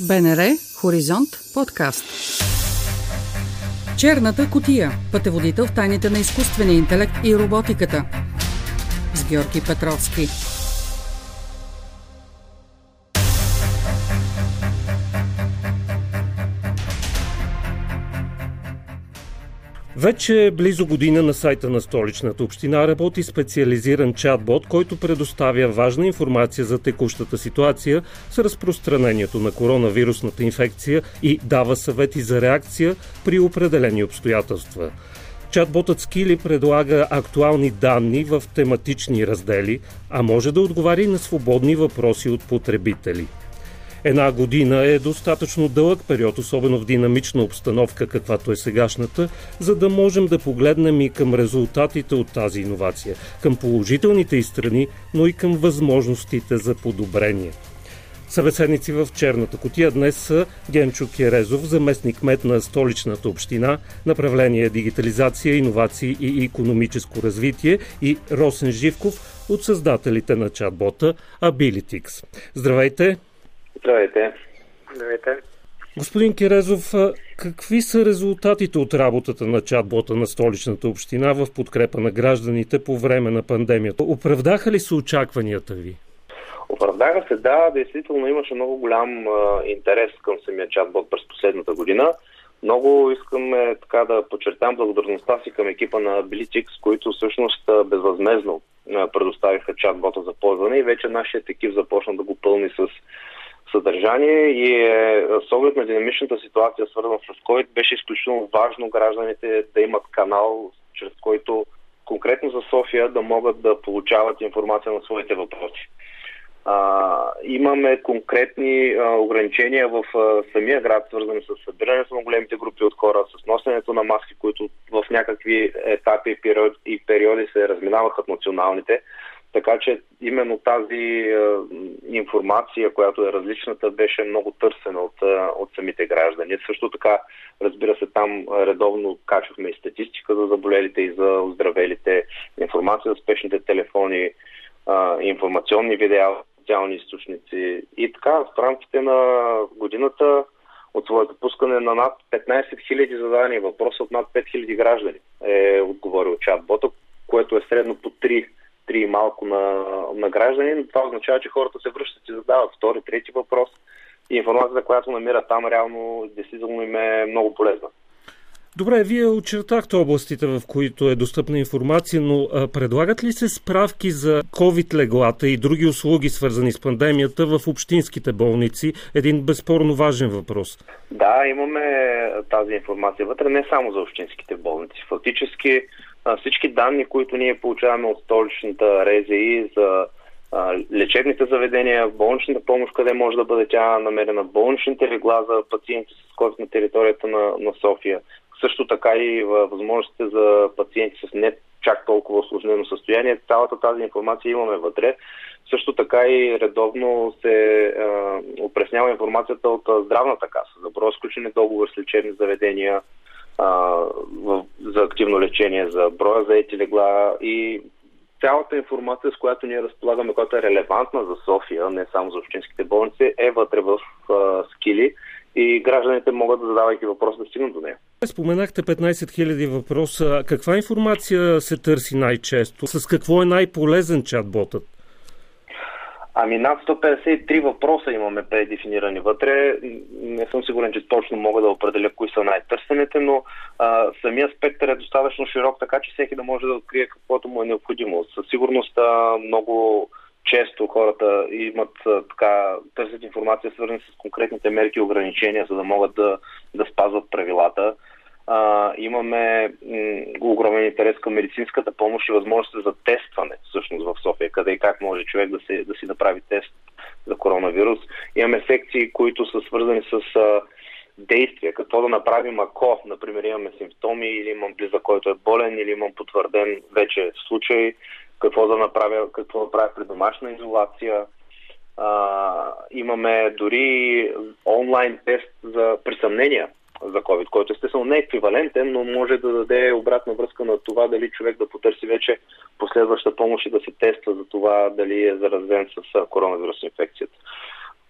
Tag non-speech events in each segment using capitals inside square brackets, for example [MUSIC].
БНР Хоризонт подкаст. Черната котия. Пътеводител в тайните на изкуствения интелект и роботиката. С Георги Петровски. Вече близо година на сайта на столичната община работи специализиран чатбот, който предоставя важна информация за текущата ситуация с разпространението на коронавирусната инфекция и дава съвети за реакция при определени обстоятелства. Чатботът Скили предлага актуални данни в тематични раздели, а може да отговаря и на свободни въпроси от потребители – Една година е достатъчно дълъг период, особено в динамична обстановка, каквато е сегашната, за да можем да погледнем и към резултатите от тази иновация, към положителните и страни, но и към възможностите за подобрение. Събеседници в черната котия днес са Генчо Керезов, заместник мет на столичната община, направление дигитализация, иновации и економическо развитие и Росен Живков от създателите на чатбота Abilitix. Здравейте! Здравейте. Здравейте. Господин Керезов, какви са резултатите от работата на чатбота на столичната община в подкрепа на гражданите по време на пандемията? Оправдаха ли се очакванията ви? Оправдаха се, да. Действително имаше много голям а, интерес към самия чатбот през последната година. Много искаме така да подчертам благодарността си към екипа на Bilitix, които всъщност безвъзмезно предоставиха чатбота за ползване и вече нашият екип започна да го пълни с съдържание и е, с оглед на динамичната ситуация, свързана с COVID, беше изключително важно гражданите да имат канал, чрез който конкретно за София да могат да получават информация на своите въпроси. А, имаме конкретни а, ограничения в а, самия град, свързани с събирането на големите групи от хора, с носенето на маски, които в някакви етапи и периоди, и периоди се разминаваха от националните. Така че именно тази е, информация, която е различната, беше много търсена от, е, от самите граждани. Също така, разбира се, там редовно качвахме и статистика за заболелите и за оздравелите, информация за спешните телефони, е, информационни видеа, социални източници. И така, в рамките на годината от своето пускане на над 15 000 зададени въпроса от над 5 000 граждани е отговорил чат-бота, което е средно по 3 три малко на, на граждани, но това означава, че хората се връщат и задават втори, трети въпрос и информацията, която намира там, реално, действително им е много полезна. Добре, вие очертахте областите, в които е достъпна информация, но а, предлагат ли се справки за COVID-леглата и други услуги, свързани с пандемията в общинските болници? Един безспорно важен въпрос. Да, имаме тази информация вътре, не само за общинските болници. Фактически всички данни, които ние получаваме от столичната РЗИ за лечебните заведения, болничната помощ, къде може да бъде тя намерена, болничните легла за пациенти с COVID на територията на, на София, също така и възможностите за пациенти с не чак толкова осложнено състояние. Цялата тази информация имаме вътре. Също така и редовно се а, опреснява информацията от здравната каса за броя сключени договор с лечебни заведения, за активно лечение, за броя за ети легла и цялата информация, с която ние разполагаме, която е релевантна за София, не само за общинските болници, е вътре в а, скили и гражданите могат да задавайки въпрос да стигнат до нея. Споменахте 15 000 въпроса. Каква информация се търси най-често? С какво е най-полезен чатботът? Ами над 153 въпроса имаме предефинирани вътре. Не съм сигурен, че точно мога да определя кои са най-търсените, но а, самия спектър е достатъчно широк, така че всеки да може да открие каквото му е необходимо. Със сигурност а, много често хората имат така, търсят информация свързана с конкретните мерки и ограничения, за да могат да, да спазват правилата а, имаме м- огромен интерес към медицинската помощ и възможности за тестване всъщност в София, къде и как може човек да, се, да си направи тест за коронавирус. Имаме секции, които са свързани с а, действия, какво да направим ако, например, имаме симптоми или имам близък, който е болен или имам потвърден вече случай, какво да направя, какво да правя при домашна изолация. А, имаме дори онлайн тест за присъмнения за COVID, който естествено не е еквивалентен, но може да даде обратна връзка на това дали човек да потърси вече последваща помощ и да се тества за това дали е заразен с коронавирус инфекцията.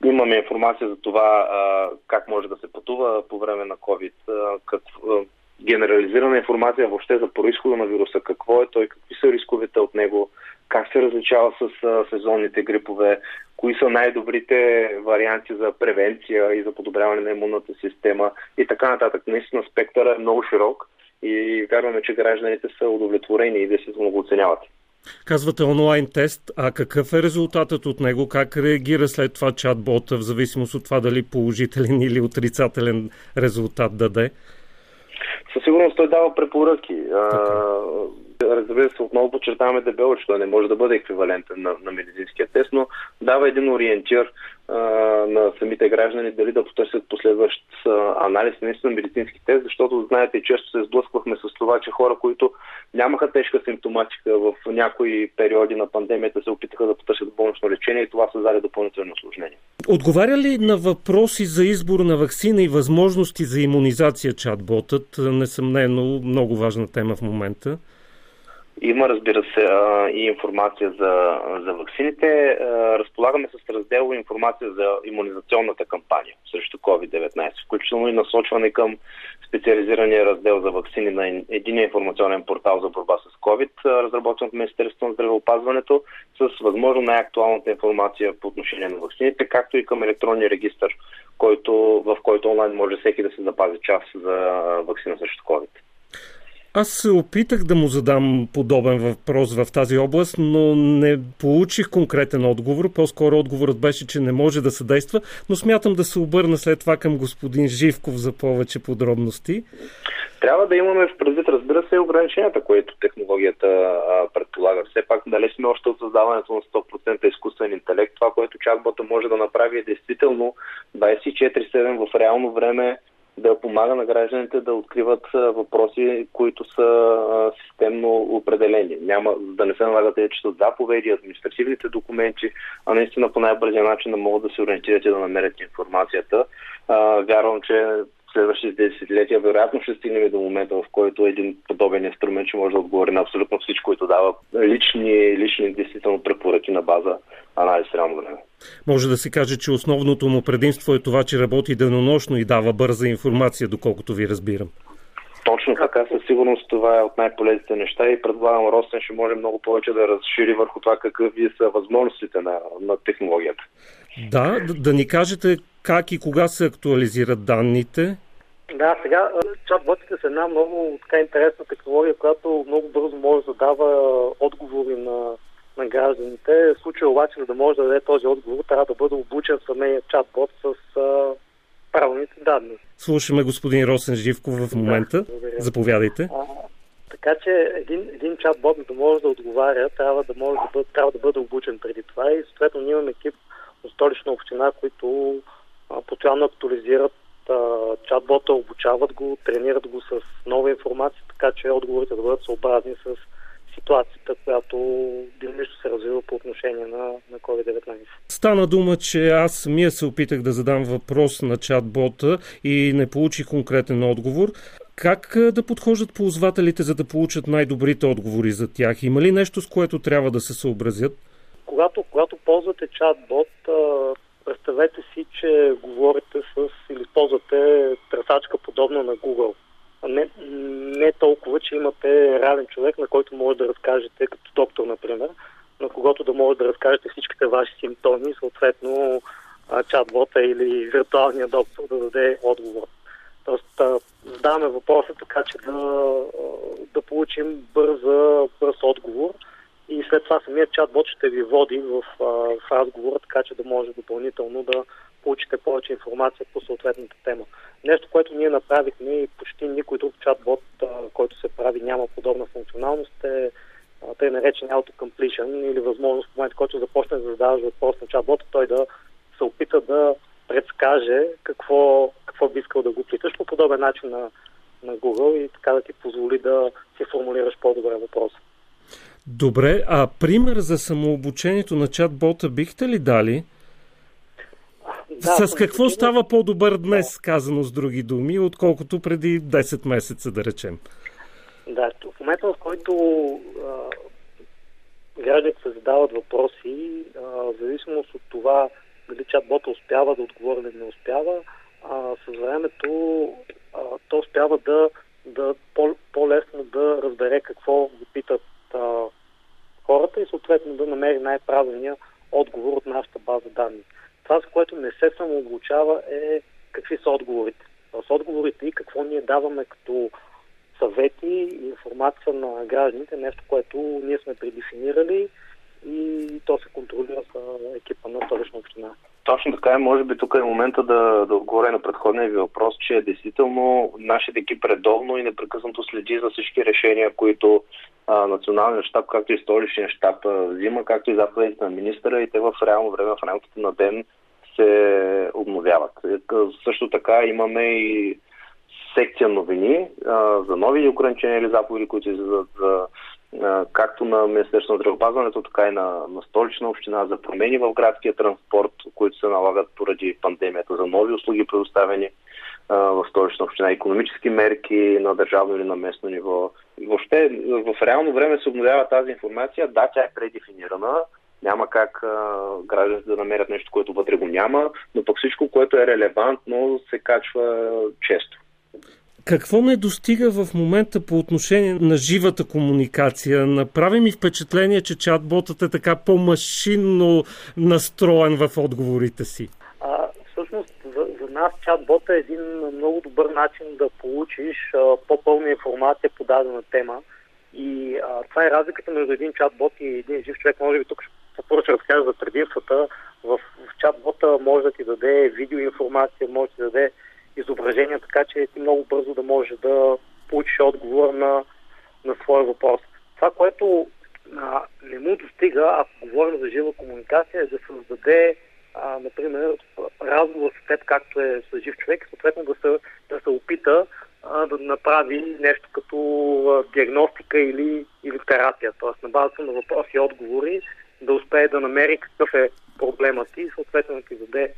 имаме информация за това а, как може да се пътува по време на COVID, а, как, а, генерализирана информация въобще за происхода на вируса, какво е той, какви са рисковете от него, как се различава с а, сезонните грипове, кои са най-добрите варианти за превенция и за подобряване на имунната система и така нататък. Наистина спектъра е много широк и вярваме, че гражданите са удовлетворени и действително го оценяват. Казвате онлайн тест, а какъв е резултатът от него? Как реагира след това чат-бота, в зависимост от това дали положителен или отрицателен резултат даде? Със сигурност той дава препоръки. Разбира се, отново подчертаваме дебело, че той не може да бъде еквивалентен на, на медицинския тест, но дава един ориентир а, на самите граждани дали да потърсят последващ а, анализ наистина медицински тест, защото знаете, често се сблъсквахме с това, че хора, които нямаха тежка симптоматика в някои периоди на пандемията, се опитаха да потърсят болнично лечение и това създаде допълнително осложнение. Отговаря ли на въпроси за избор на вакцина и възможности за иммунизация чат-ботът? Несъмнено много важна тема в момента. Има, разбира се, и информация за, за вакцините. Разполагаме с раздел информация за иммунизационната кампания срещу COVID-19, включително и насочване към специализирания раздел за вакцини на един информационен портал за борба с COVID, разработен от Министерството на здравеопазването, с възможно най-актуалната информация по отношение на вакцините, както и към електронния регистр, който, в който онлайн може всеки да се запази част за вакцина срещу COVID. Аз се опитах да му задам подобен въпрос в тази област, но не получих конкретен отговор. По-скоро отговорът беше, че не може да съдейства, но смятам да се обърна след това към господин Живков за повече подробности. Трябва да имаме в предвид, разбира се, ограниченията, които технологията предполага. Все пак далеч сме още от създаването на 100% изкуствен интелект. Това, което чатбота може да направи е действително 24-7 в реално време да помага на гражданите да откриват въпроси, които са системно определени. Няма да не се налагат да четат заповеди, административните документи, а наистина по най-бързия начин да могат да се ориентират и да намерят информацията. Вярвам, че следващите десетилетия вероятно ще стигнем до момента, в който един подобен инструмент ще може да отговори на абсолютно всичко, което дава лични, лични действително препоръки на база анализ реално време. Може да се каже, че основното му предимство е това, че работи денонощно и дава бърза информация, доколкото ви разбирам. Точно така, със сигурност това е от най-полезните неща и предполагам Ростен ще може много повече да разшири върху това какви са възможностите на, на технологията. Да, да, да ни кажете как и кога се актуализират данните? Да, сега чатботите са една много така интересна технология, която много бързо може да дава отговори на, на гражданите. В случая обаче, за да може да даде този отговор, трябва да бъде обучен самия чатбот с а, правилните данни. Слушаме господин Росен Живков в момента. Да, Заповядайте. А, така че един, един чатбот, да може да отговаря, трябва да, може да, бъде, трябва да бъде обучен преди това и съответно ние имаме екип от столична община, които а, постоянно актуализират чатбота, обучават го, тренират го с нова информация, така че отговорите да бъдат съобразни с ситуацията, която динамично се развива по отношение на, на COVID-19. Стана дума, че аз самия се опитах да задам въпрос на чат-бота и не получих конкретен отговор. Как да подхождат ползвателите, за да получат най-добрите отговори за тях? Има ли нещо, с което трябва да се съобразят? Когато, когато ползвате чат-бот, представете си, че говорите с или ползвате търсачка подобна на Google. Не, не толкова, че имате реален човек, на който може да разкажете, като доктор, например, на когото да може да разкажете всичките ваши симптоми, съответно чатбота или виртуалния доктор да даде отговор. Тоест, задаваме въпроса така, че да, да получим бърза, бърз отговор и след това самият чатбот ще ви води в, в разговора, така че да може допълнително да получите повече информация по съответната тема. Нещо, което ние направихме и почти никой друг чатбот, който се прави, няма подобна функционалност, е тъй наречен autocompletion или възможност в момента, който започне да задаваш въпрос на чатбота, той да се опита да предскаже какво, какво би искал да го питаш по подобен начин на, на Google и така да ти позволи да си формулираш по-добре въпроса. Добре, а пример за самообучението на чат-бота бихте ли дали? Да, с какво да, става по-добър днес, казано с други думи, отколкото преди 10 месеца, да речем? Да, в момента, в който гражданите се задават въпроси, а, в зависимост от това дали чат-бота успява да отговори или не успява, а, с времето а, то успява да, да по, по-лесно да разбере какво го питат а, хората и съответно да намери най-правилния отговор от нашата база данни. Това, с което не се самообучава е какви са отговорите. С отговорите и какво ние даваме като съвети и информация на гражданите, нещо, което ние сме предефинирали и то се контролира с екипа на Столична община. Точно така е. Може би тук е момента да, да отговоря на предходния ви въпрос, че действително нашите екип редовно и непрекъснато следи за всички решения, които а, националният щаб, както и столичният щаб взима, както и заповедите на министъра и те в реално време, в рамките на ден се обновяват. Също така имаме и секция новини а, за нови ограничения или заповеди, които излизат за както на Министерство на здравеопазването, така и на, на столична община за промени в градския транспорт, които се налагат поради пандемията, за нови услуги предоставени в столична община, економически мерки на държавно или на местно ниво. Въобще в реално време се обновява тази информация. Да, тя е предефинирана, няма как гражданите да намерят нещо, което вътре го няма, но пък всичко, което е релевантно, се качва често. Какво не достига в момента по отношение на живата комуникация? Направи ми впечатление, че чатботът е така по-машинно настроен в отговорите си. А, всъщност, за, за нас чатботът е един много добър начин да получиш а, по-пълна информация по дадена тема. И а, това е разликата между един чатбот и един жив човек. Може би тук ще поръча разкажа за предимствата. В, в чатбота може да ти даде видеоинформация, може да ти даде изображения, така че ти много бързо да можеш да получиш отговор на, на своя въпрос. Това, което а, не му достига, ако говорим за жива комуникация, е да създаде, а, например, разговор с теб, както е с жив човек, и съответно да се, да се опита а, да направи нещо като а, диагностика или, или терапия. Тоест на базата на въпроси и отговори да успее да намери какъв е проблемът ти и съответно да ти даде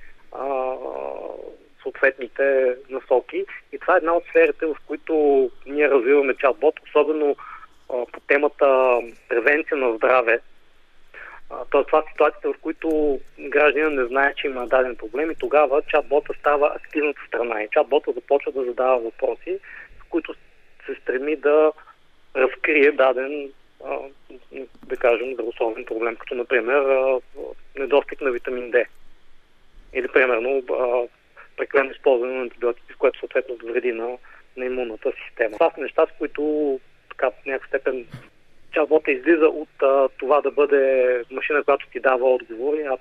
съответните насоки. И това е една от сферите, в които ние развиваме чатбот, особено а, по темата превенция на здраве. Тоест това са ситуациите, в които гражданин не знае, че има даден проблем и тогава чатбота става активната страна и чатбота започва да задава въпроси, в които се стреми да разкрие даден, да кажем, здравословен проблем, като например недостиг на витамин D. Или примерно прекалено използване на антибиотици, което съответно вреди на, на имунната система. Това са неща, с които така в някаква степен чатбота излиза от а, това да бъде машина, която ти дава отговори, а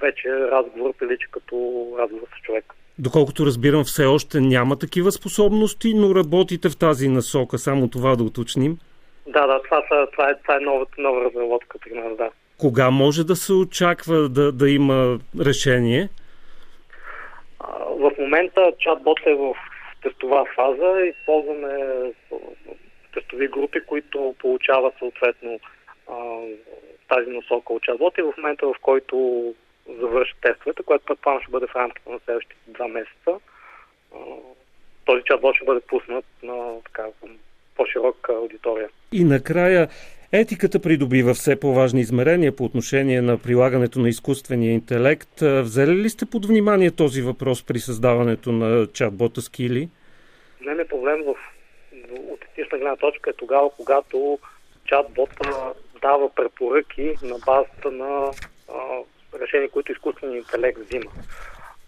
вече разговор прилича като разговор с човек. Доколкото разбирам, все още няма такива способности, но работите в тази насока. Само това да уточним. Да, да, това, са, това, е, това е новата нова разработка при нас, да. Кога може да се очаква да, да има решение? В момента чатбот е в тестова фаза. Използваме тестови групи, които получават съответно тази насока от чатбот и в момента, в който завърши тестовете, което предполагам ще бъде в рамките на следващите два месеца, този чатбот ще бъде пуснат на така, по-широка аудитория. И накрая, Етиката придобива все по-важни измерения по отношение на прилагането на изкуствения интелект. Взели ли сте под внимание този въпрос при създаването на чатбота Скили? Е проблем в, от етична гледна точка е тогава, когато чатбота дава препоръки на базата на а, решения, които изкуственият интелект взима.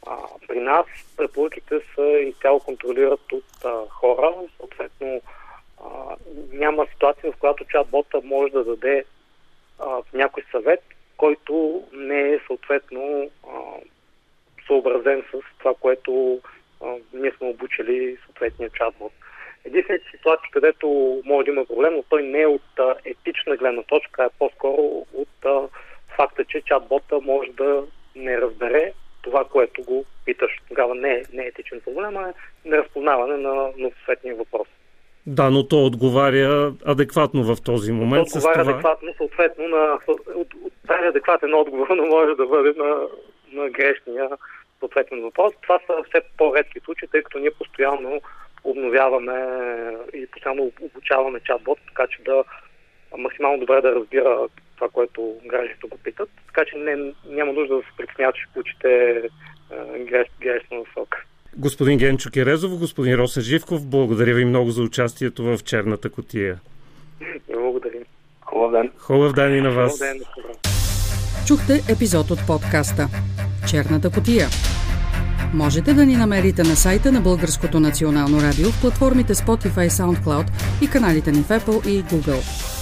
А, при нас препоръките са и цяло контролират от а, хора, ситуация, в която чатбота може да даде а, някой съвет, който не е съответно а, съобразен с това, което а, ние сме обучили съответния чатбот. Единствените ситуации, където може да има проблем, но той не е от а, етична гледна точка, а по-скоро от а, факта, че чатбота може да не разбере това, което го питаш. Тогава не е, не е етичен проблем, а е неразпознаване на, на съответния въпрос. Да, но то отговаря адекватно в този момент. То отговаря това... адекватно, съответно, на, от, от, тази адекватен отговор, [LAUGHS] но може да бъде на, на грешния съответен въпрос. Това са все по-редки случаи, тъй като ние постоянно обновяваме и постоянно обучаваме чатбот, така че да максимално добре да разбира това, което гражданите го питат. Така че не, няма нужда да се притесняват, че получите грешна насока. Господин Генчо Керезов, господин Росен Живков, благодаря ви много за участието в черната котия. Благодарим. Хубав ден. Хубав ден и на вас. Хубав ден. Чухте епизод от подкаста Черната котия. Можете да ни намерите на сайта на Българското национално радио в платформите Spotify, SoundCloud и каналите ни в Apple и Google.